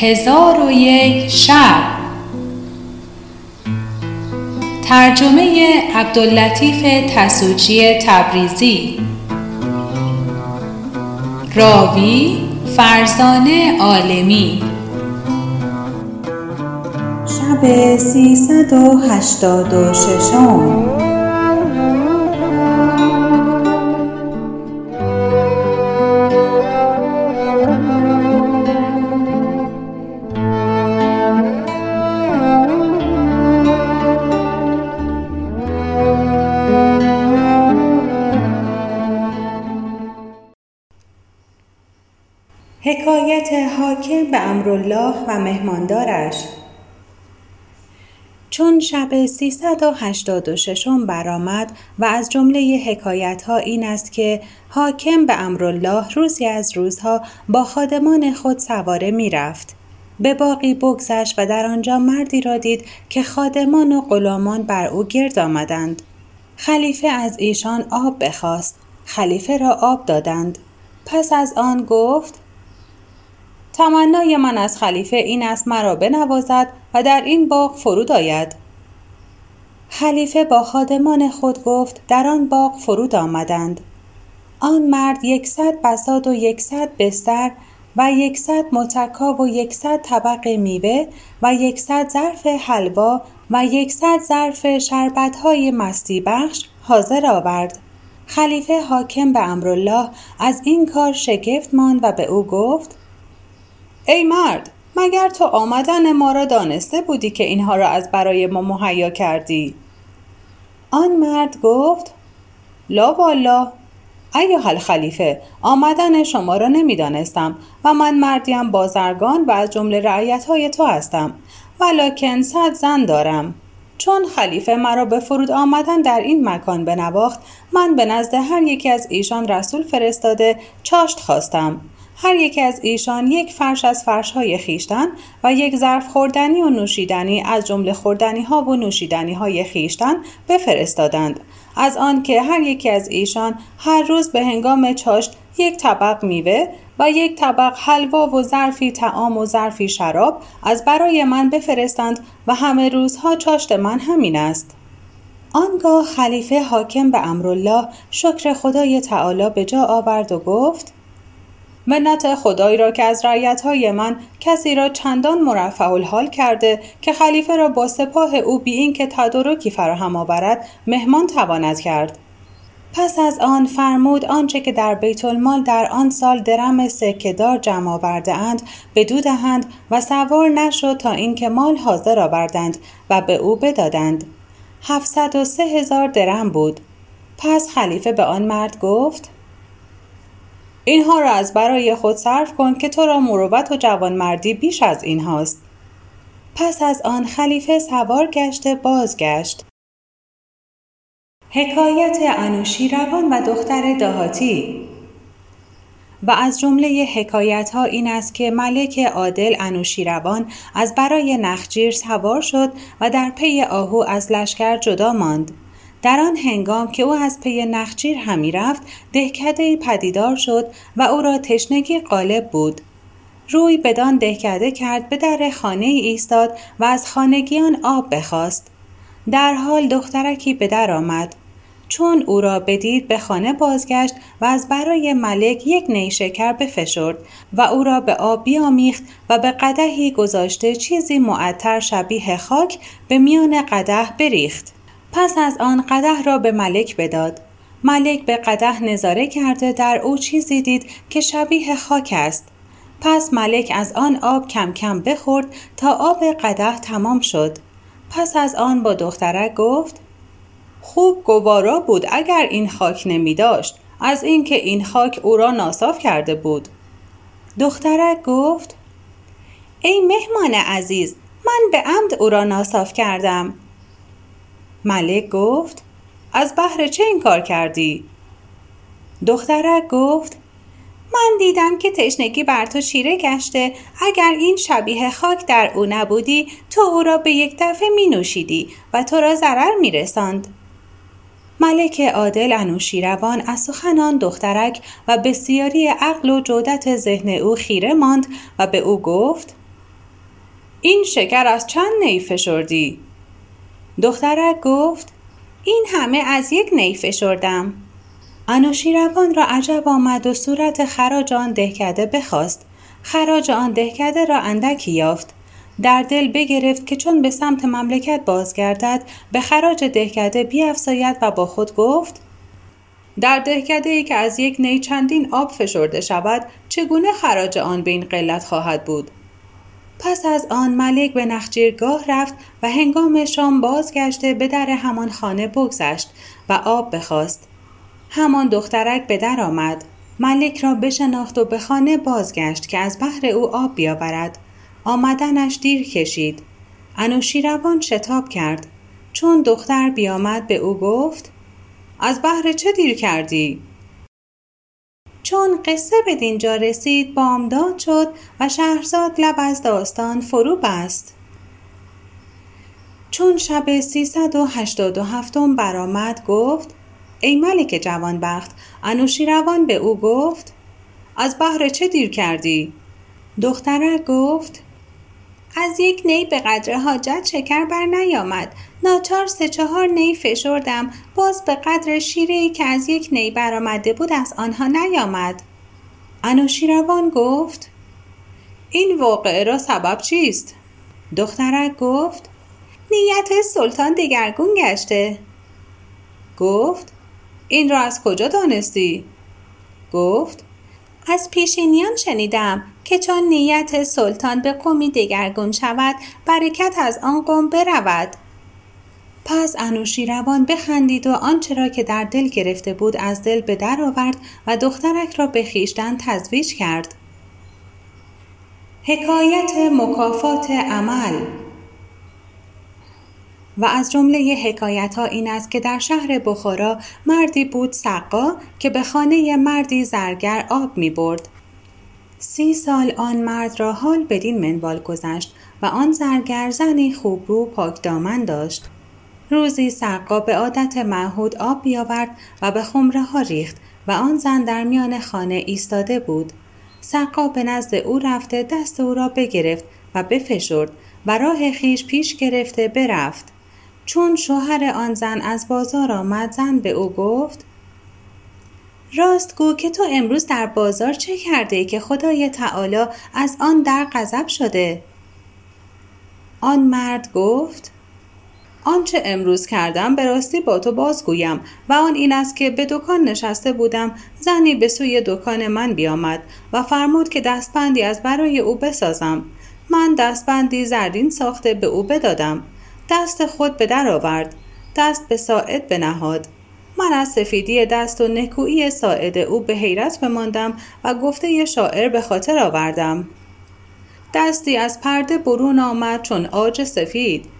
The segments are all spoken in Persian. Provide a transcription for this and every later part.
هزار و یک شب. ترجمه عبداللطیف تسوجی تبریزی. راوی فرزانه عالمی. شب سیصد و هشتاد و ششم. حکایت حاکم به امرالله و مهماندارش چون شب سیصد و هشتاد و ششم برآمد و از جمله حکایت ها این است که حاکم به امرالله روزی از روزها با خادمان خود سواره می رفت. به باقی بگذشت و در آنجا مردی را دید که خادمان و غلامان بر او گرد آمدند. خلیفه از ایشان آب بخواست. خلیفه را آب دادند. پس از آن گفت تمنای من از خلیفه این است مرا بنوازد و در این باغ فرود آید. خلیفه با خادمان خود گفت در آن باغ فرود آمدند. آن مرد یکصد بساد و یکصد بستر و یکصد متکا و یکصد طبق میوه و یکصد ظرف حلوا و یکصد ظرف شربتهای مستی بخش حاضر آورد. خلیفه حاکم به امرالله از این کار شگفت ماند و به او گفت ای مرد مگر تو آمدن ما را دانسته بودی که اینها را از برای ما مهیا کردی؟ آن مرد گفت لا والا ایها الخلیفه آمدن شما را نمی‌دانستم و من مردیم بازرگان و از جمله رعیت های تو هستم ولکن صد زن دارم. چون خلیفه مرا به فرود آمدن در این مکان بنواخت من به نزد هر یکی از ایشان رسول فرستاده چاشت خواستم. هر یک از ایشان یک فرش از فرش های خیشتن و یک ظرف خوردنی و نوشیدنی از جمله خوردنی ها و نوشیدنی های خیشتن بفرستادند. از آنکه هر یکی از ایشان هر روز به هنگام چاشت یک طبق میوه و یک طبق حلوا و ظرفی تعام و ظرفی شراب از برای من بفرستند و همه روزها چاشت من همین است. آنگاه خلیفه حاکم به امرالله شکر خدای تعالی به جا آورد و گفت منت خدایی را که از های من کسی را چندان مرفع الحال کرده که خلیفه را با سپاه او بی این که تدارکی فراهم آورد مهمان تواند کرد. پس از آن فرمود آنچه که در بیت المال در آن سال درم سکهدار جمع آورده اند به دو دهند و سوار نشد تا اینکه مال حاضر آوردند و به او بدادند. هفتصد و سه هزار درم بود. پس خلیفه به آن مرد گفت اینها را از برای خود صرف کن که تو را مروت و جوانمردی بیش از این هاست. پس از آن خلیفه سوار گشته بازگشت. حکایت انوشیروان و دختر دهاتی و از جمله حکایت ها این است که ملک عادل انوشیروان از برای نخجیر سوار شد و در پی آهو از لشکر جدا ماند. در آن هنگام که او از پی نخجیر همی رفت دهکده پدیدار شد و او را تشنگی غالب بود. روی بدان دهکده کرد به در خانه ای ایستاد و از خانگیان آب بخواست. در حال دخترکی به در آمد. چون او را بدید به خانه بازگشت و از برای ملک یک نیشکر بفشرد و او را به آب بیامیخت و به قدهی گذاشته چیزی معطر شبیه خاک به میان قده بریخت. پس از آن قده را به ملک بداد. ملک به قده نظاره کرده در او چیزی دید که شبیه خاک است. پس ملک از آن آب کم کم بخورد تا آب قده تمام شد. پس از آن با دخترک گفت خوب گوارا بود اگر این خاک نمی داشت. از اینکه این خاک او را ناصاف کرده بود. دخترک گفت ای مهمان عزیز من به عمد او را ناصاف کردم. ملک گفت از بهر چه این کار کردی؟ دخترک گفت من دیدم که تشنگی بر تو چیره گشته اگر این شبیه خاک در او نبودی تو او را به یک دفعه می نوشیدی و تو را ضرر می رساند. ملک عادل انوشیروان از سخنان دخترک و بسیاری عقل و جودت ذهن او خیره ماند و به او گفت این شکر از چند نی فشردی؟ دخترک گفت این همه از یک نی فشردم. انوشیروان را عجب آمد و صورت خراج آن دهکده بخواست. خراج آن دهکده را اندکی یافت. در دل بگرفت که چون به سمت مملکت بازگردد به خراج دهکده بیافزاید و با خود گفت در دهکده ای که از یک نی چندین آب فشرده شود چگونه خراج آن به این قلت خواهد بود؟ پس از آن ملک به نخجیرگاه رفت و هنگام شام بازگشته به در همان خانه بگذشت و آب بخواست. همان دخترک به در آمد. ملک را بشناخت و به خانه بازگشت که از بحر او آب بیاورد. آمدنش دیر کشید. انوشیروان شتاب کرد. چون دختر بیامد به او گفت از بحر چه دیر کردی؟ چون قصه به دینجا رسید بامداد شد و شهرزاد لب از داستان فرو بست چون شب سیصد و هشتاد و هفتم برآمد گفت ای ملک جوانبخت انوشیروان به او گفت از بهر چه دیر کردی؟ دخترک گفت از یک نی به قدر حاجت شکر بر نیامد ناچار سه چهار نی فشردم باز به قدر شیره ای که از یک نی برآمده بود از آنها نیامد. انوشیروان گفت این واقعه را سبب چیست؟ دخترک گفت نیت سلطان دگرگون گشته. گفت این را از کجا دانستی؟ گفت از پیشینیان شنیدم که چون نیت سلطان به قومی دگرگون شود برکت از آن قوم برود. پس انوشیروان بخندید و آنچه را که در دل گرفته بود از دل به در آورد و دخترک را به خیشتن تزویج کرد حکایت مکافات عمل و از جمله حکایت ها این است که در شهر بخارا مردی بود سقا که به خانه مردی زرگر آب می برد. سی سال آن مرد را حال بدین منوال گذشت و آن زرگر زنی خوبرو پاک دامن داشت. روزی سقا به عادت معهود آب بیاورد و به خمره ها ریخت و آن زن در میان خانه ایستاده بود. سقا به نزد او رفته دست او را بگرفت و بفشرد و راه خیش پیش گرفته برفت. چون شوهر آن زن از بازار آمد زن به او گفت راست گو که تو امروز در بازار چه کرده که خدای تعالی از آن در غضب شده آن مرد گفت آنچه امروز کردم به راستی با تو بازگویم و آن این است که به دکان نشسته بودم. زنی به سوی دکان من بیامد و فرمود که دستبندی از برای او بسازم. من دستبندی زرین ساخته به او بدادم. دست خود به در آورد. دست به ساعد بنهاد. من از سفیدی دست و نکویی ساعد او به حیرت بماندم و گفته شاعر به خاطر آوردم. دستی از پرده برون آمد چون آج سفید.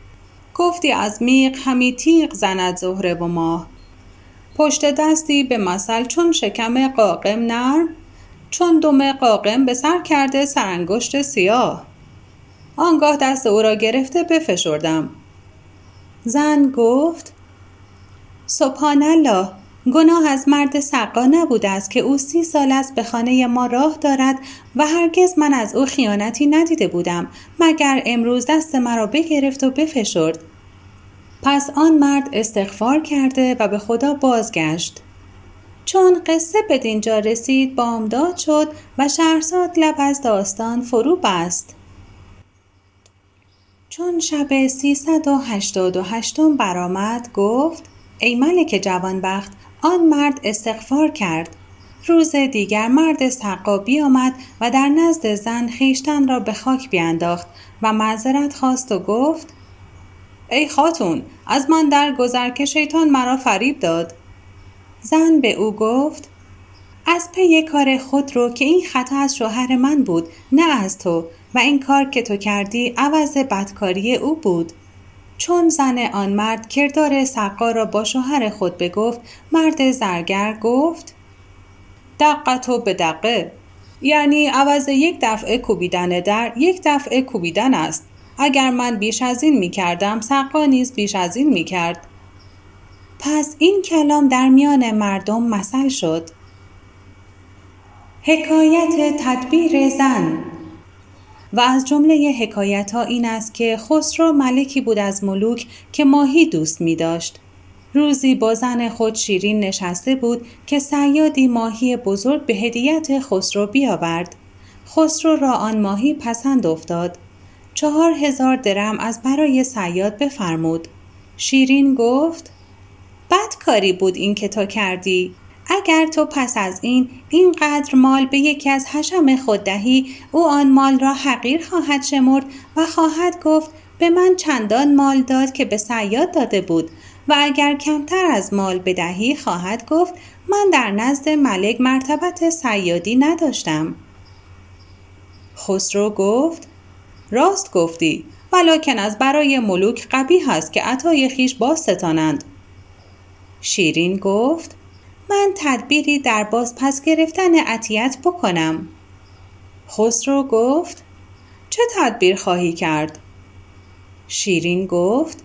گفتی از میق همی تیغ زند زهره و ماه. پشت دستی به مثل چون شکم قاقم نرم چون دم قاقم به سر کرده سرانگشت سیاه. آنگاه دست او را گرفته بفشردم. زن گفت سبحان الله گناه از مرد سقا نبوده است که او سی سال است به خانه ما راه دارد و هرگز من از او خیانتی ندیده بودم مگر امروز دست مرا بگرفت و بفشرد. پس آن مرد استغفار کرده و به خدا بازگشت. چون قصه به دینجا رسید بامداد شد و شهرزاد لب از داستان فرو بست. چون شب سیصد و هشتاد و هشتم برآمد گفت ای ملک جوانبخت آن مرد استغفار کرد. روز دیگر مرد سقا آمد و در نزد زن خیشتن را به خاک بیانداخت و معذرت خواست و گفت ای خاتون از من در گذر که شیطان مرا فریب داد. زن به او گفت از پی کار خود رو که این خطا از شوهر من بود نه از تو و این کار که تو کردی عوض بدکاری او بود. چون زن آن مرد کردار سقا را با شوهر خود بگفت مرد زرگر گفت دقت به دقه. یعنی عوض یک دفعه کوبیدن در یک دفعه کوبیدن است. اگر من بیش از این می کردم سقا نیز بیش از این می کرد پس این کلام در میان مردم مثل شد حکایت تدبیر زن و از جمله حکایت ها این است که خسرو ملکی بود از ملوک که ماهی دوست می داشت. روزی با زن خود شیرین نشسته بود که سیادی ماهی بزرگ به هدیت خسرو بیاورد. خسرو را آن ماهی پسند افتاد. چهار هزار درم از برای سیاد بفرمود. شیرین گفت بد کاری بود این که تو کردی اگر تو پس از این اینقدر مال به یکی از حشم خود دهی او آن مال را حقیر خواهد شمرد و خواهد گفت به من چندان مال داد که به سیاد داده بود و اگر کمتر از مال بدهی خواهد گفت من در نزد ملک مرتبت سیادی نداشتم خسرو گفت راست گفتی. ولکن از برای ملوک قبیه است که عطای خیش باز ستانند. شیرین گفت من تدبیری در باز پس گرفتن عطیت بکنم. خسرو گفت چه تدبیر خواهی کرد؟ شیرین گفت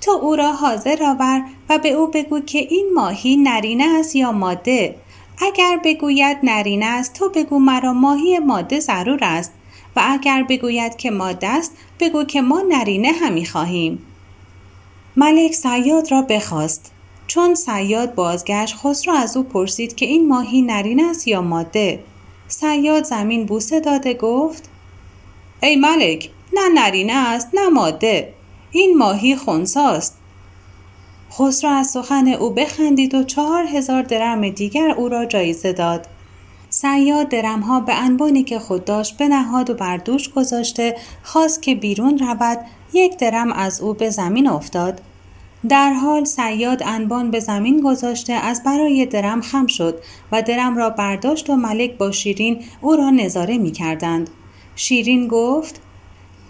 تو او را حاضر آور و به او بگو که این ماهی نرینه است یا ماده. اگر بگوید نرینه است تو بگو مرا ماهی ماده ضرور است. و اگر بگوید که ماده است بگو که ما نرینه همی خواهیم. ملک سیاد را بخواست. چون سیاد بازگشت خسرو از او پرسید که این ماهی نرینه است یا ماده؟ سیاد زمین بوسه داده گفت ای ملک نه نرینه است نه ماده. این ماهی خونساست. خسرو از سخن او بخندید و چهار هزار درم دیگر او را جایزه داد. سیاد درمها به انبانی که خود داشت بنهاد و بر دوش گذاشته خواست که بیرون رود یک درم از او به زمین افتاد در حال سیاد انبان به زمین گذاشته از برای درم خم شد و درم را برداشت و ملک با شیرین او را نظاره می کردند. شیرین گفت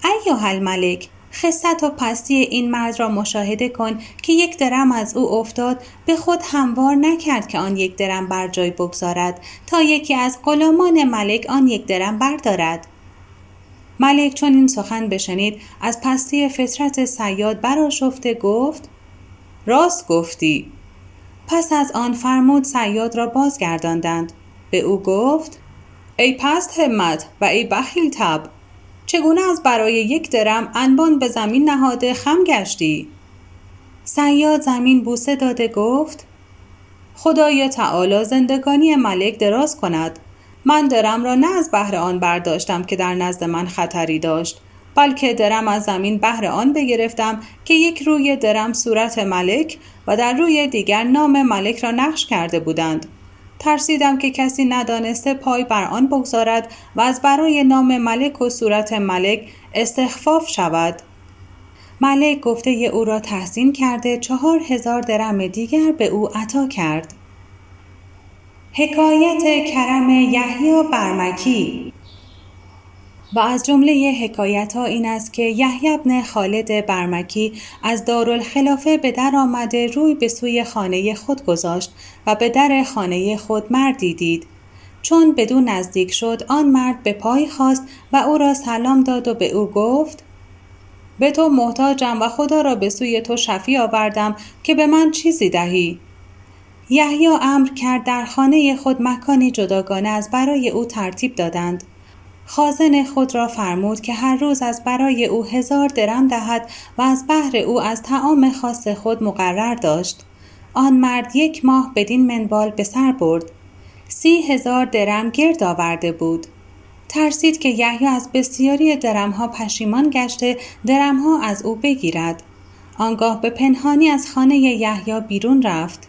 ایوه الملک خصت و پستی این مرد را مشاهده کن که یک درم از او افتاد. به خود هموار نکرد که آن یک درم بر جای بگذارد. تا یکی از غلامان ملک آن یک درم بردارد. ملک چون این سخن بشنید از پستی فطرت سیاد براشفته گفت راست گفتی. پس از آن فرمود سیاد را بازگرداندند. به او گفت ای پست همت و ای بخیل تب. چگونه از برای یک درم انبان به زمین نهاده خم گشتی؟ سیاد زمین بوسه داده گفت خدای تعالی زندگانی ملک دراز کند. من درم را نه از بهر آن برداشتم که در نزد من خطری داشت بلکه درم از زمین بهر آن بگرفتم که یک روی درم صورت ملک و در روی دیگر نام ملک را نقش کرده بودند. ترسیدم که کسی ندانسته پای بر آن بگذارد و از برای نام ملک و صورت ملک استخفاف شود. ملک گفته او را تحسین کرده چهار هزار درم دیگر به او عطا کرد. حکایت کرم یحیی برمکی و از جمله حکایت ها این است که یحیی ابن خالد برمکی از دارالخلافه به در آمده روی به سوی خانه خود گذاشت و به در خانه خود مردی دید. چون بدون نزدیک شد آن مرد به پای خواست و او را سلام داد و به او گفت به تو محتاجم و خدا را به سوی تو شفی آوردم که به من چیزی دهی. یحیی امر کرد در خانه خود مکانی جداگانه از برای او ترتیب دادند. خازن خود را فرمود که هر روز از برای او هزار درم دهد و از بهر او از تعام خاص خود مقرر داشت. آن مرد یک ماه بدین منوال به سر برد. سی هزار درم گرد آورده بود. ترسید که یحیی از بسیاری درمها پشیمان گشته درمها از او بگیرد. آنگاه به پنهانی از خانه یحیی بیرون رفت.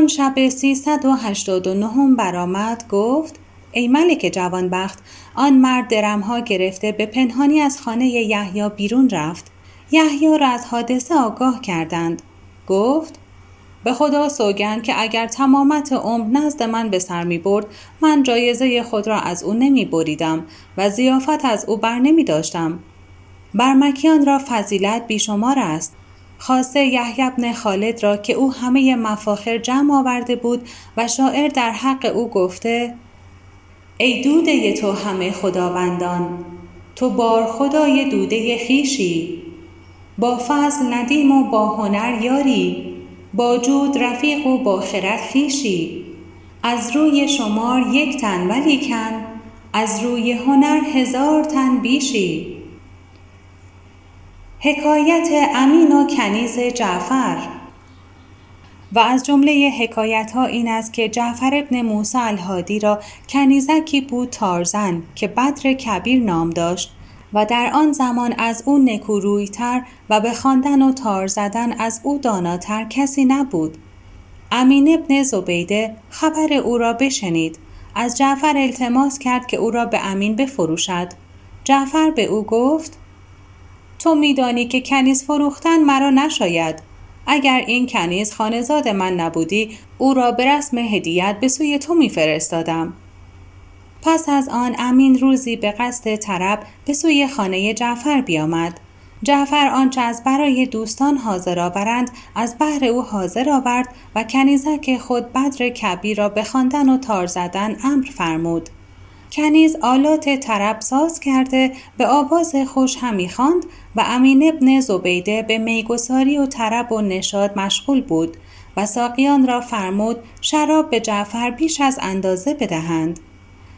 چون شب 389 برآمد گفت ای ملک جوانبخت آن مرد درمها گرفته به پنهانی از خانه یحیی بیرون رفت یحیی را از حادثه آگاه کردند گفت به خدا سوگند که اگر تمامت عمر نزد من به سر می برد من جایزه خود را از او نمی بریدم و زیافت از او بر نمی داشتم. برمکیان را فضیلت بیشمار است. خاصه یحیی ابن خالد را که او همه مفاخر جمع آورده بود و شاعر در حق او گفته ای دوده تو همه خداوندان تو بار خدای دوده خیشی با فضل ندیم و با هنر یاری با جود رفیق و با خرد خیشی از روی شمار یک تن ولیکن از روی هنر هزار تن بیشی حکایت امین و کنیز جعفر. و از جمله حکایت ها این است که جعفر ابن موسی الهادی را کنیزکی بود تارزن که بدر کبیر نام داشت و در آن زمان از او نکورویتر و به خواندن و تار زدن از او داناتر کسی نبود. امین ابن زبیده خبر او را بشنید. از جعفر التماس کرد که او را به امین بفروشد. جعفر به او گفت تو میدانی که کنیز فروختن مرا نشاید. اگر این کنیز خانزاد من نبودی او را به رسم هدیت به سوی تو میفرستادم. پس از آن امین روزی به قصد طرب به سوی خانه جعفر بیامد. جعفر آنچه از برای دوستان حاضر آورند از بهر او حاضر آورد و کنیزک خود بدر کبیر را به خواندن و تار زدن امر فرمود. کنیز آلات طرب ساز کرده به آواز خوش همی خواند و امین ابن زبیده به میگساری و طرب و نشاد مشغول بود و ساقیان را فرمود شراب به جعفر بیش از اندازه بدهند.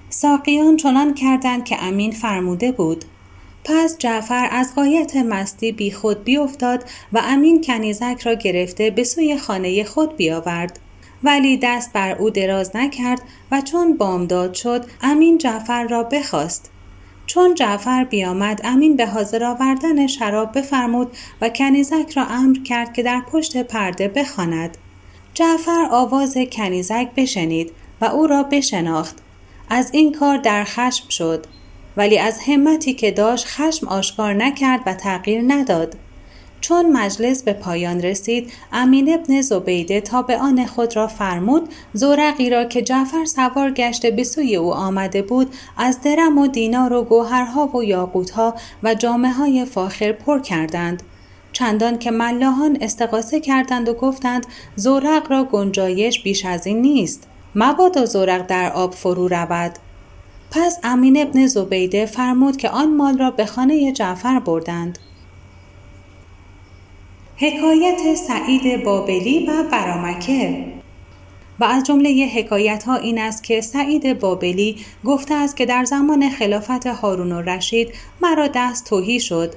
ساقیان چنان کردند که امین فرموده بود پس جعفر از قایت مستی بی خود بیافتاد و امین کنیزک را گرفته به سوی خانه خود بیاورد. ولی دست بر او دراز نکرد و چون بامداد شد امین جعفر را بخواست. چون جعفر بیامد امین به حاضر آوردن شراب بفرمود و کنیزک را امر کرد که در پشت پرده بخواند. جعفر آواز کنیزک بشنید و او را بشناخت. از این کار در خشم شد ولی از همتی که داشت خشم آشکار نکرد و تغییر نداد. چون مجلس به پایان رسید امین ابن زبیده تا به آن خود را فرمود زورقی را که جعفر سوار گشته به سوی او آمده بود از درم و دینار و گوهرها و یاقوتها و جامعه های فاخر پر کردند. چندان که ملاحان استقاسه کردند و گفتند زورق را گنجایش بیش از این نیست. مبادا زورق در آب فرو رود. پس امین ابن زبیده فرمود که آن مال را به خانه جعفر بردند. حکایت سعید بابلی و برامکه. و از جمله حکایت ها این است که سعید بابلی گفته است که در زمان خلافت هارون و رشید مرا دست توهی شد.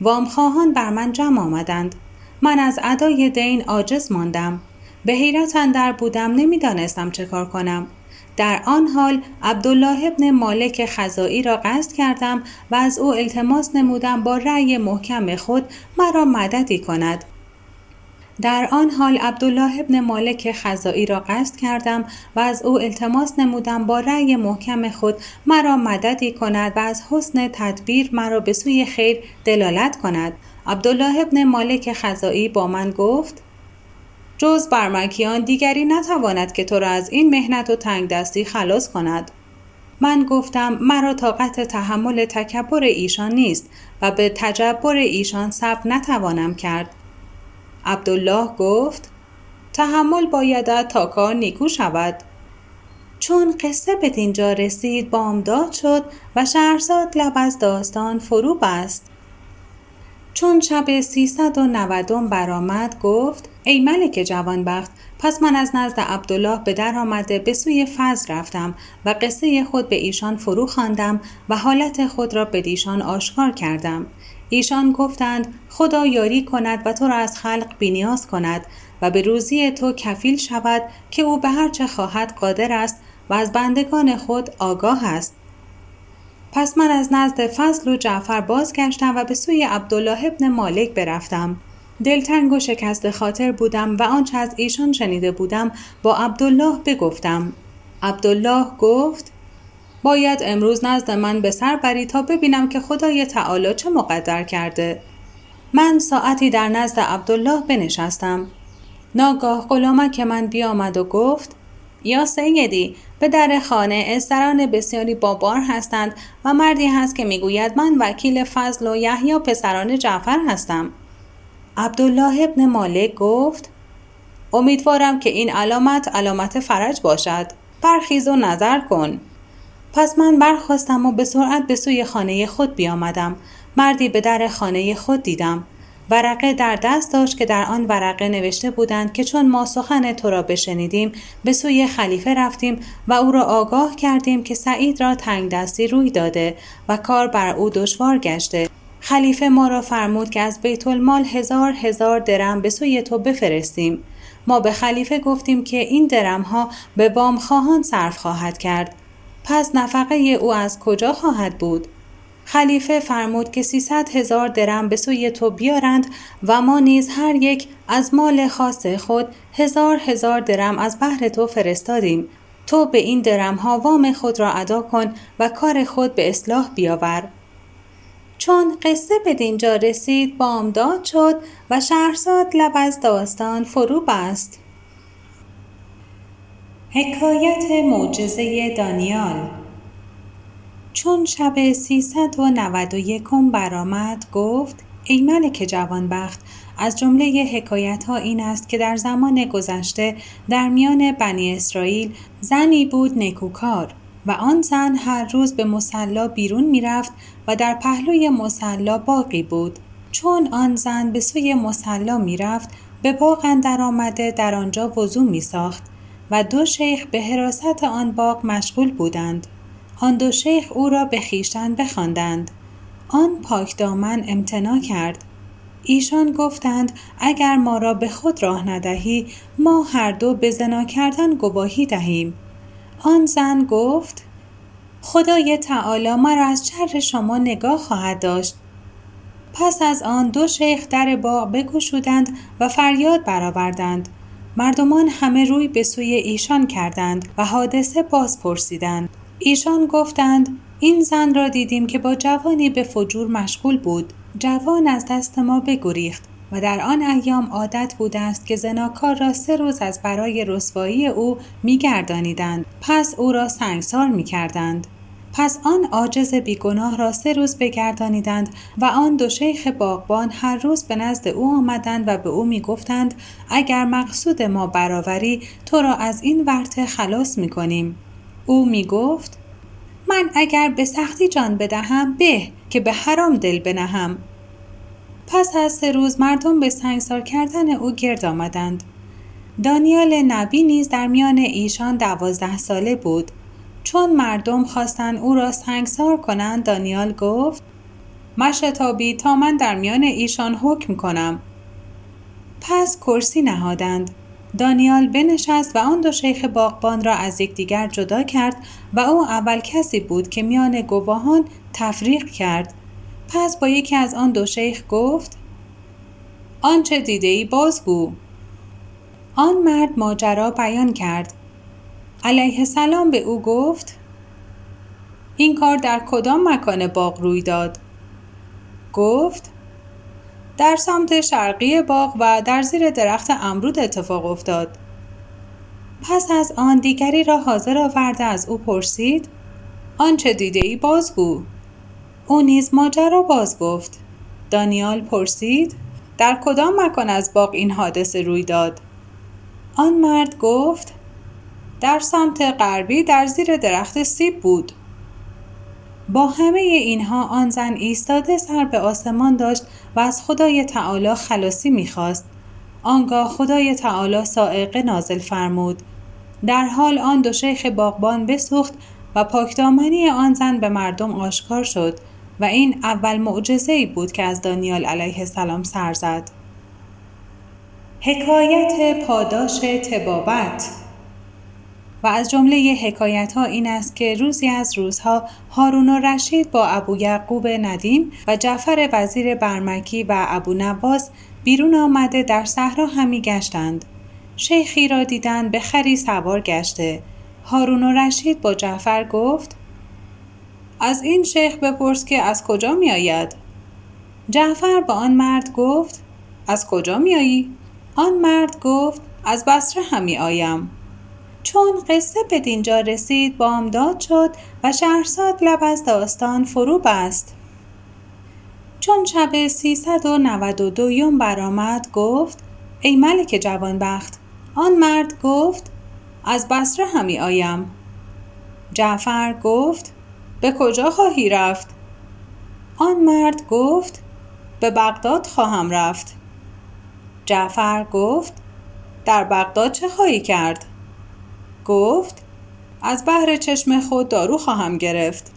وامخواهان بر من جمع آمدند. من از ادای دین عاجز ماندم. به حیرت اندر بودم نمی‌دانستم چه کار کنم. در آن حال عبدالله ابن مالک خزایی را قصد کردم و از او التماس نمودم با رأی محکم خود مرا مددی کند. در آن حال عبدالله ابن مالک خزایی را قصد کردم و از او التماس نمودم با رأی محکم خود مرا مددی کند و از حسن تدبیر مرا به سوی خیر دلالت کند. عبدالله ابن مالک خزایی با من گفت جز برمکیان دیگری نتواند که تو را از این مهنت و تنگ دستی خلاص کند. من گفتم مرا طاقت تحمل تکبر ایشان نیست و به تجبر ایشان صبر نتوانم کرد. عبدالله گفت تحمل بایدت تا کار نیکو شود. چون قصه به دینجا رسید بامداد شد و شهرزاد لب از داستان فرو بست چون شب سیصد و نودم برآمد گفت ای ملک جوانبخت پس من از نزد عبدالله به در آمده به سوی فضل رفتم و قصه خود به ایشان فرو خواندم و حالت خود را به دیشان آشکار کردم. ایشان گفتند خدا یاری کند و تو را از خلق بینیاز کند و به روزی تو کفیل شود که او به هر چه خواهد قادر است و از بندگان خود آگاه است. پس من از نزد فضل و جعفر بازگشتم و به سوی عبدالله ابن مالک برفتم. دلتنگ و شکست خاطر بودم و آنچه از ایشان شنیده بودم با عبدالله بگفتم. عبدالله گفت باید امروز نزد من به سر بری تا ببینم که خدای تعالی چه مقدر کرده. من ساعتی در نزد عبدالله بنشستم. ناگاه غلامک من بیامد و گفت یا سیدی به در خانه استران بسیاری بابار هستند و مردی هست که می‌گوید من وکیل فضل و یحیی پسران جعفر هستم. عبدالله ابن مالک گفت امیدوارم که این علامت علامت فرج باشد. برخیز و نظر کن. پس من برخواستم و به سرعت به سوی خانه خود بیامدم. مردی به در خانه خود دیدم. ورقه در دست داشت که در آن ورقه نوشته بودند که چون ما سخن تو را بشنیدیم به سوی خلیفه رفتیم و او را آگاه کردیم که سعید را تنگ دستی روی داده و کار بر او دشوار گشته. خلیفه ما را فرمود که از بیت المال هزار هزار درم به سوی تو بفرستیم. ما به خلیفه گفتیم که این درم ها به وام خواهان صرف خواهد کرد. پس نفقه او از کجا خواهد بود؟ خلیفه فرمود که سیصد هزار درم به سوی تو بیارند و ما نیز هر یک از مال خاص خود هزار هزار درم از بهر تو فرستادیم. تو به این درم ها وام خود را ادا کن و کار خود به اصلاح بیاور. چون قصه به دینجا رسید بامداد شد و شهرزاد لب از داستان فرو بست. حکایت معجزه دانیال چون شب سیصد و نود و یکم برآمد گفت ای ملک جوانبخت از جمله حکایت ها این است که در زمان گذشته در میان بنی اسرائیل زنی بود نکوکار و آن زن هر روز به مسلا بیرون می‌رفت و در پهلوی مسلا باقی بود. چون آن زن به سوی مسلا می‌رفت به باغ اندر آمده در آنجا وضو می ساخت و دو شیخ به حراست آن باغ مشغول بودند. آن دو شیخ او را به خیشتن بخواندند. آن پاکدامن امتنا کرد. ایشان گفتند اگر ما را به خود راه ندهی ما هر دو به زنا کردن گواهی دهیم. آن زن گفت خدای تعالی مرا از شر شما نگاه خواهد داشت. پس از آن دو شیخ در باغ بگشودند و فریاد برآوردند. مردمان همه روی به سوی ایشان کردند و حادثه باز پرسیدند. ایشان گفتند این زن را دیدیم که با جوانی به فجور مشغول بود. جوان از دست ما بگریخت و در آن ایام عادت بوده است که زناکار را سه روز از برای رسوایی او میگردانیدند. پس او را سنگسار می‌کردند. پس آن عاجز بیگناه را سه روز بگردانیدند و آن دو شیخ باغبان هر روز به نزد او آمدند و به او می‌گفتند اگر مقصود ما برآوری تو را از این ورطه خلاص می‌کنیم. او می گفت من اگر به سختی جان بدهم به که به حرام دل بنهم. پس از سه روز مردم به سنگسار کردن او گرد آمدند. دانیال نبی نیز در میان ایشان دوازده ساله بود. چون مردم خواستند او را سنگسار کنند دانیال گفت مشتابی تا من در میان ایشان حکم کنم. پس کرسی نهادند. دانیال بنشست و آن دو شیخ باغبان را از یکدیگر جدا کرد و او اول کسی بود که میان گواهان تفریق کرد. پس با یکی از آن دو شیخ گفت آنچه دیده ای بازگو آن مرد ماجرا بیان کرد. علیه السلام به او گفت این کار در کدام مکان باغ روی داد؟ گفت در سمت شرقی باغ و در زیر درخت امرود اتفاق افتاد. پس از آن دیگری را حاضر آورده از او پرسید آنچه دیده ای بازگو؟ او نیز ماجرا باز گفت. دانیال پرسید در کدام مکان از باغ این حادثه روی داد؟ آن مرد گفت در سمت غربی در زیر درخت سیب بود. با همه اینها آن زن ایستاده سر به آسمان داشت و از خدای تعالی خلاصی می‌خواست. آنگاه خدای تعالی سائقه نازل فرمود. در حال آن دو شیخ باغبان بسوخت و پاکدامنی آن زن به مردم آشکار شد و این اول معجزه ای بود که از دانیال علیه السلام سر زد. حکایت پاداش تبابت و از جمله حکایت ها این است که روزی از روزها هارون و رشید با ابو یعقوب ندیم و جعفر وزیر برمکی و ابو نواس بیرون آمده در صحرا همی گشتند شیخی را دیدند به خری سوار گشته هارون و رشید با جعفر گفت از این شیخ بپرس که از کجا می آید؟ جعفر با آن مرد گفت از کجا می آیی؟ آن مرد گفت از بصره همی آیم چون قصه به دینجا رسید بامداد شد و شهرزاد لب از داستان فرو بست. چون شب سیصد و نود و دویم برآمد گفت ای ملک جوانبخت آن مرد گفت از بصره همی آیم. جعفر گفت به کجا خواهی رفت؟ آن مرد گفت به بغداد خواهم رفت. جعفر گفت در بغداد چه خواهی کرد؟ گفت از بحر چشم خود دارو خواهم گرفت.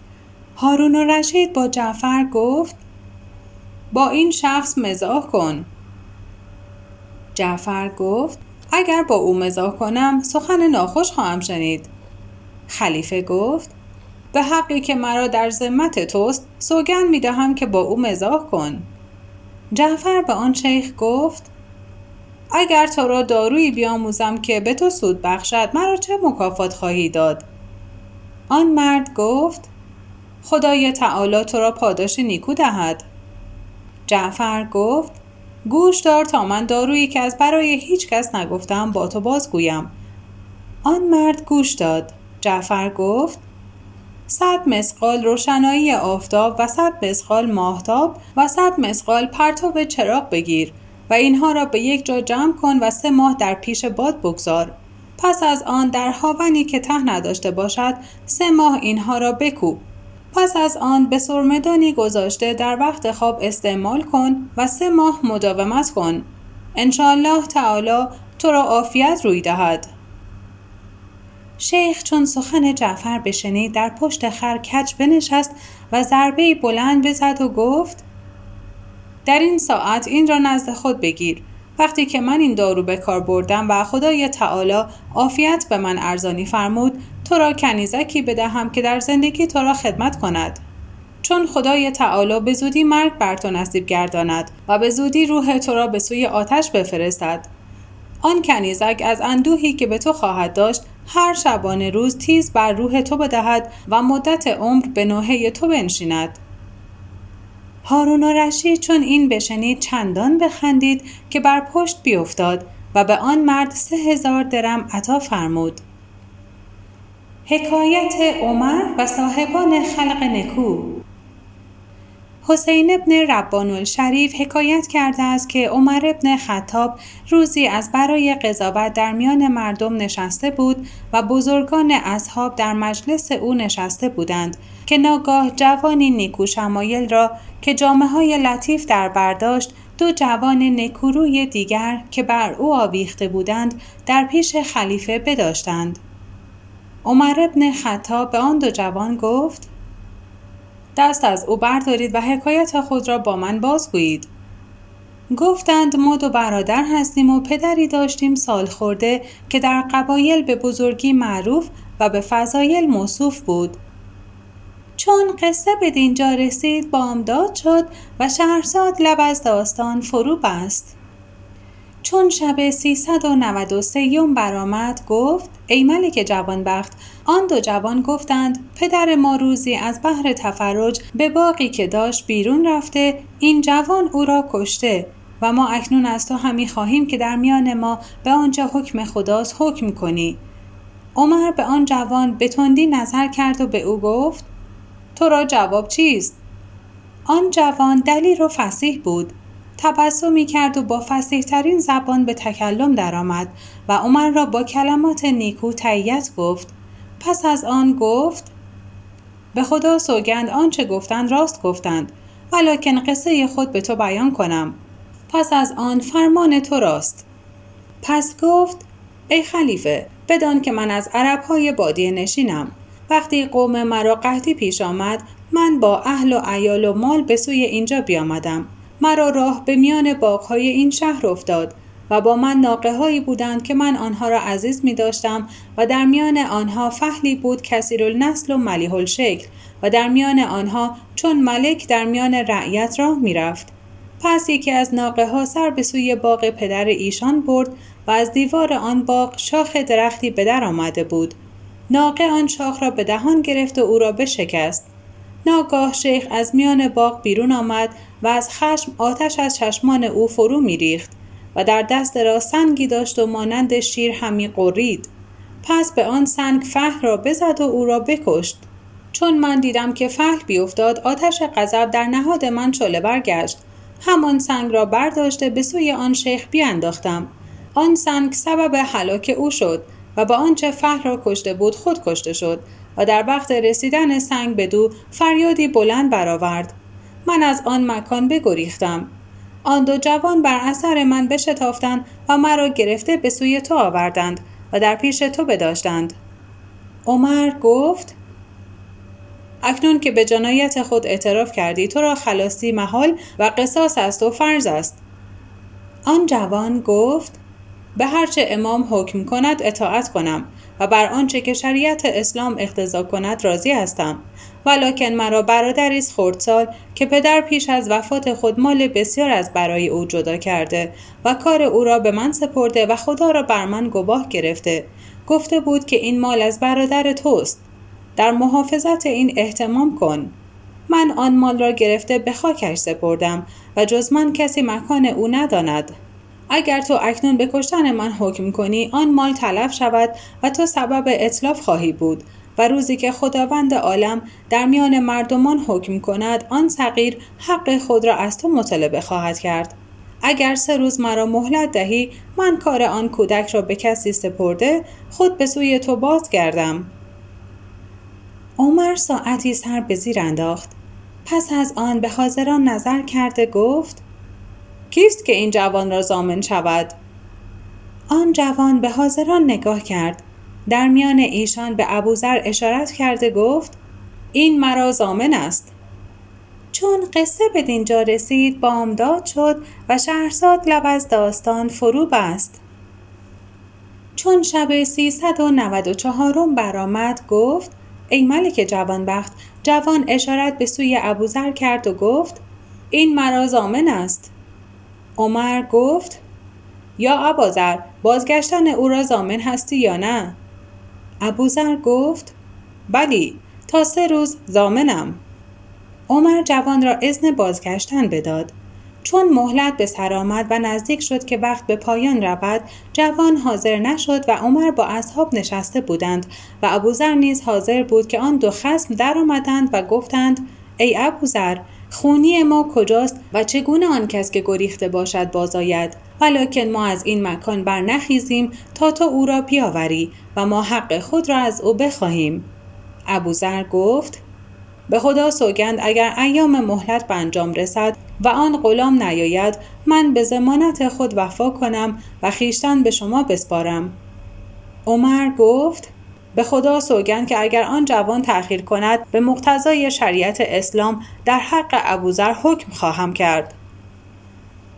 هارون و رشید با جعفر گفت با این شخص مزاح کن. جعفر گفت اگر با او مزاح کنم سخن ناخوش خواهم شنید. خلیفه گفت به حقی که مرا در ذمت توست سوگن می دهم که با او مزاح کن. جعفر به آن شیخ گفت اگر تو را دارویی بیاموزم که به تو سود بخشد مرا چه مکافات خواهی داد؟ آن مرد گفت خدای تعالی تو را پاداش نیکو دهد. جعفر گفت گوش دار تا من دارویی که از برای هیچ کس نگفتم با تو بازگویم آن مرد گوش داد. جعفر گفت صد مسقال روشنایی آفتاب و صد مسقال ماهتاب و صد مسقال پرتاب چراغ بگیر. و اینها را به یک جا جمع کن و سه ماه در پیش باد بگذار. پس از آن در هاونی که ته نداشته باشد سه ماه اینها را بکوب پس از آن به سرمدانی گذاشته در وقت خواب استعمال کن و سه ماه مداومت کن. انشاءالله تعالی تو را عافیت روی دهد. شیخ چون سخن جعفر بشنید در پشت خر کج بنشست و ضربه بلند بزد و گفت در این ساعت این را نزد خود بگیر. وقتی که من این دارو به کار بردم و خدای تعالی عافیت به من ارزانی فرمود تو را کنیزکی بدهم که در زندگی تو را خدمت کند. چون خدای تعالی به زودی مرگ بر تو نصیب گرداند و به زودی روح تو را به سوی آتش بفرستد. آن کنیزک از اندوهی که به تو خواهد داشت هر شبانه روز تیز بر روح تو بدهد و مدت عمر به نوحه تو بنشیند. هارون و رشید چون این بشنید چندان بخندید که بر پشت بیفتاد و به آن مرد سه هزار درم عطا فرمود. حکایت عمر و صاحبان خلق نکو حسین ابن ربان الشریف حکایت کرده است که عمر ابن خطاب روزی از برای قضاوت در میان مردم نشسته بود و بزرگان اصحاب در مجلس او نشسته بودند که ناگاه جوانی نیکو شمایل را که جامعه های لطیف در برداشت دو جوان نکوروی دیگر که بر او آویخته بودند در پیش خلیفه بداشتند. عمر ابن خطاب به آن دو جوان گفت دست از او بردارید و حکایت خود را با من بازگویید. گفتند ما دو برادر هستیم و پدری داشتیم سال خورده که در قبایل به بزرگی معروف و به فضایل موصوف بود. چون قصه به دینجا رسید بامداد شد و شهرزاد لب از داستان فرو بست. چون شب سیصد و نود و سیوم برآمد گفت ای ملک جوانبخت آن دو جوان گفتند پدر ما روزی از بحر تفرج به باقی که داشت بیرون رفته این جوان او را کشته و ما اکنون از تو همی خواهیم که در میان ما به آنجا حکم خداست حکم کنی. عمر به آن جوان به تندی نظر کرد و به او گفت تو را جواب چیست؟ آن جوان دلیل و فسیح بود. تبسمی کرد و با فسیح زبان به تکلم درآمد و عمر را با کلمات نیکو تیت گفت. پس از آن گفت به خدا سوگند آنچه گفتند راست گفتند ولکن قصه خود به تو بیان کنم. پس از آن فرمان تو راست. پس گفت ای خلیفه بدان که من از عربهای بادیه نشینم. وقتی قوم مرا قحطی پیش آمد من با اهل و ایال و مال به سوی اینجا بیامدم. مرا راه به میان باغهای این شهر افتاد. و با من ناقه هایی بودند که من آنها را عزیز می داشتم و در میان آنها فهلی بود کثیر النسل و ملیح الشکل و در میان آنها چون ملک در میان رعیت راه می رفت. پس یکی از ناقه ها سر به سوی باغ پدر ایشان برد و از دیوار آن باغ شاخ درختی به در آمده بود. ناقه آن شاخ را به دهان گرفت و او را بشکست. ناگاه شیخ از میان باغ بیرون آمد و از خشم آتش از چشمان او فرو میریخت. و در دست را سنگی داشت و مانند شیر همی قرید پس به آن سنگ فهل را بزد و او را بکشت. چون من دیدم که فهل بیفتاد آتش غضب در نهاد من شله برگشت. همان سنگ را برداشته به سوی آن شیخ بیانداختم. آن سنگ سبب هلاک او شد و با آنچه فهل را کشته بود خود کشته شد و در وقت رسیدن سنگ به دو فریادی بلند برآورد. من از آن مکان بگریختم. آن دو جوان بر اثر من بشتافتند و مرا گرفته به سوی تو آوردند و در پیش تو بداشتند. عمر گفت اکنون که به جنایت خود اعتراف کردی تو را خلاصی محال و قصاص است و فرض است. آن جوان گفت به هرچه امام حکم کند اطاعت کنم و بر آنچه که شریعت اسلام اقتضا کند راضی هستم ولکن مرا برادری است خردسال که پدر پیش از وفات خود مال بسیار از برای او جدا کرده و کار او را به من سپرده و خدا را بر من گواه گرفته. گفته بود که این مال از برادر توست. در محافظت این احتمام کن. من آن مال را گرفته به خاکش سپردم و جز من کسی مکان او نداند. اگر تو اکنون به کشتن من حکم کنی آن مال تلف شود و تو سبب اطلاف خواهی بود. و روزی که خداوند عالم در میان مردمان حکم کند آن صغیر حق خود را از تو مطالبه خواهد کرد. اگر سه روز مرا مهلت دهی من کار آن کودک را به کسی سپرده خود به سوی تو باز گردم عمر ساعتی سر به زیر انداخت. پس از آن به حاضران نظر کرده گفت کیست که این جوان را زامن شود؟ آن جوان به حاضران نگاه کرد. در میان ایشان به ابوذر اشارت کرده گفت این مرا زامن است. چون قصه به دینجا رسید بامداد شد و شهرزاد لب از داستان فرو بست. چون شب سیصد و نود و چهارم برآمد گفت ای ملک جوانبخت جوان اشارت به سوی ابوذر کرد و گفت این مرا زامن است. عمر گفت یا ابازر بازگشتن او را زامن هستی یا نه؟ ابوذر گفت بلی تا سه روز زامنم عمر جوان را اذن بازگشتن بداد. چون مهلت به سر آمد و نزدیک شد که وقت به پایان رود جوان حاضر نشد و عمر با اصحاب نشسته بودند و ابوذر نیز حاضر بود که آن دو خسم درآمدند و گفتند ای ابوذر خونی ما کجاست و چگونه آن کس که گریخته باشد بازآید؟ ولکن ما از این مکان بر نخیزیم تا تو او را بیاوری و ما حق خود را از او بخواهیم. ابوذر گفت به خدا سوگند اگر ایام مهلت به انجام رسد و آن غلام نیاید من به زمانت خود وفا کنم و خیشتن به شما بسپارم. عمر گفت به خدا سوگند که اگر آن جوان تأخیر کند به مقتضای شریعت اسلام در حق ابوذر حکم خواهم کرد.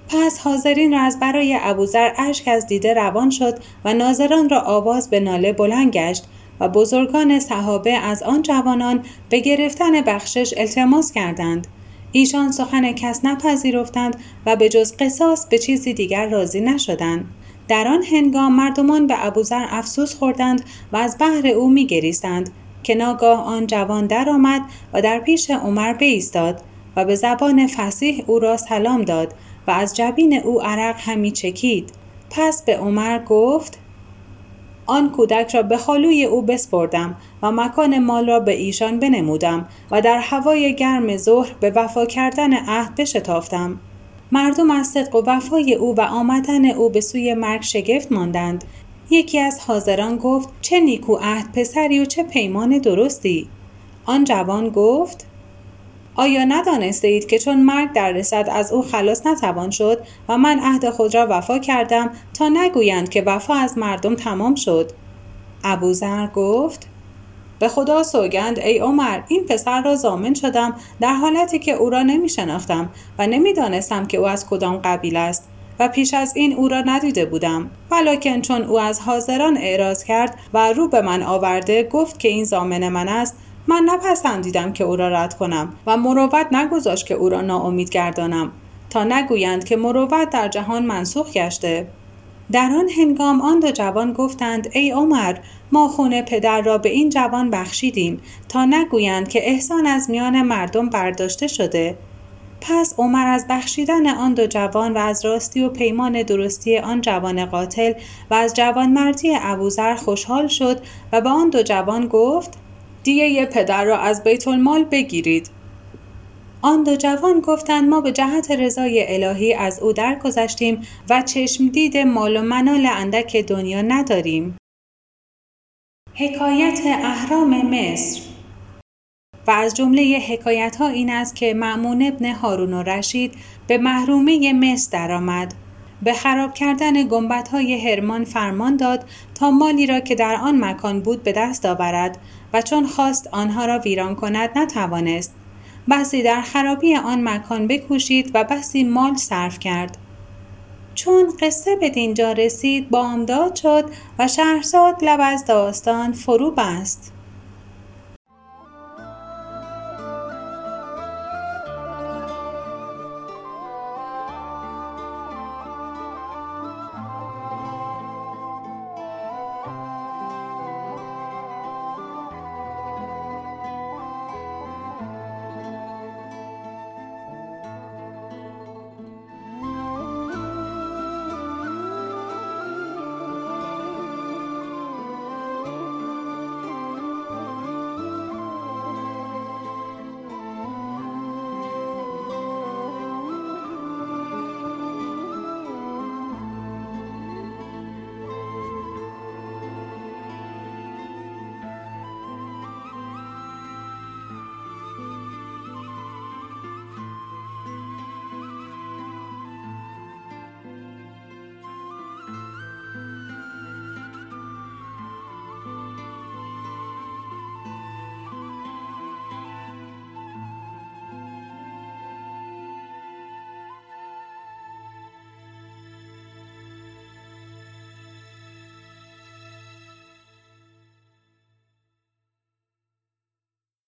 پس حاضرین را از برای ابوذر اشک از دیده روان شد و ناظران را آواز به ناله بلند گشت و بزرگان صحابه از آن جوانان به گرفتن بخشش التماس کردند. ایشان سخن کس نپذیرفتند و به جز قصاص به چیزی دیگر راضی نشدند. در آن هنگام مردمان به ابوذر افسوس خوردند و از بحر او میگریستند که ناگاه آن جوان درآمد و در پیش عمر بایستاد و به زبان فسیح او را سلام داد و از جبین او عرق همی چکید. پس به عمر گفت آن کودک را به خالوی او بسپردم و مکان مال را به ایشان بنمودم و در هوای گرم ظهر به وفا کردن عهد بشتافتم. مردم از صدق و وفای او و آمدن او به سوی مرگ شگفت ماندند. یکی از حاضران گفت چه نیکو عهد پسری و چه پیمان درستی. آن جوان گفت آیا ندانسته اید که چون مرگ در رسد از او خلاص نتوان شد و من عهد خود را وفا کردم تا نگویند که وفا از مردم تمام شد؟ ابوذر گفت به خدا سوگند ای عمر این پسر را زامن شدم در حالتی که او را نمی شناختم و نمی‌دانستم که او از کدام قبیل است و پیش از این او را ندیده بودم. ولکن چون او از حاضران اعراض کرد و رو به من آورده گفت که این زامن من است من نپسندیدم که او را رد کنم و مروت نگذاشت که او را ناامید گردانم تا نگویند که مروت در جهان منسوخ گشته. در آن هنگام آن دو جوان گفتند ای عمر ما خون پدر را به این جوان بخشیدیم تا نگویند که احسان از میان مردم برداشته شده. پس عمر از بخشیدن آن دو جوان و از راستی و پیمان درستی آن جوان قاتل و از جوانمردی ابوذر خوشحال شد و به آن دو جوان گفت دیه پدر را از بیت المال بگیرید. آن دو جوان گفتند ما به جهت رضای الهی از او درگذشتیم و چشم دید مال و منال اندک دنیا نداریم. حکایت اهرام مصر و از جمله حکایت ها این است که معمون ابن هارون و رشید به محرومه مصر درآمد. به خراب کردن گنبت های هرمان فرمان داد تا مالی را که در آن مکان بود به دست آورد و چون خواست آنها را ویران کند نتوانست. بسی در خرابی آن مکان بکوشید و بسی مال صرف کرد. چون قصه به دینجا رسید بامداد شد و شهرزاد لب از داستان فرو بست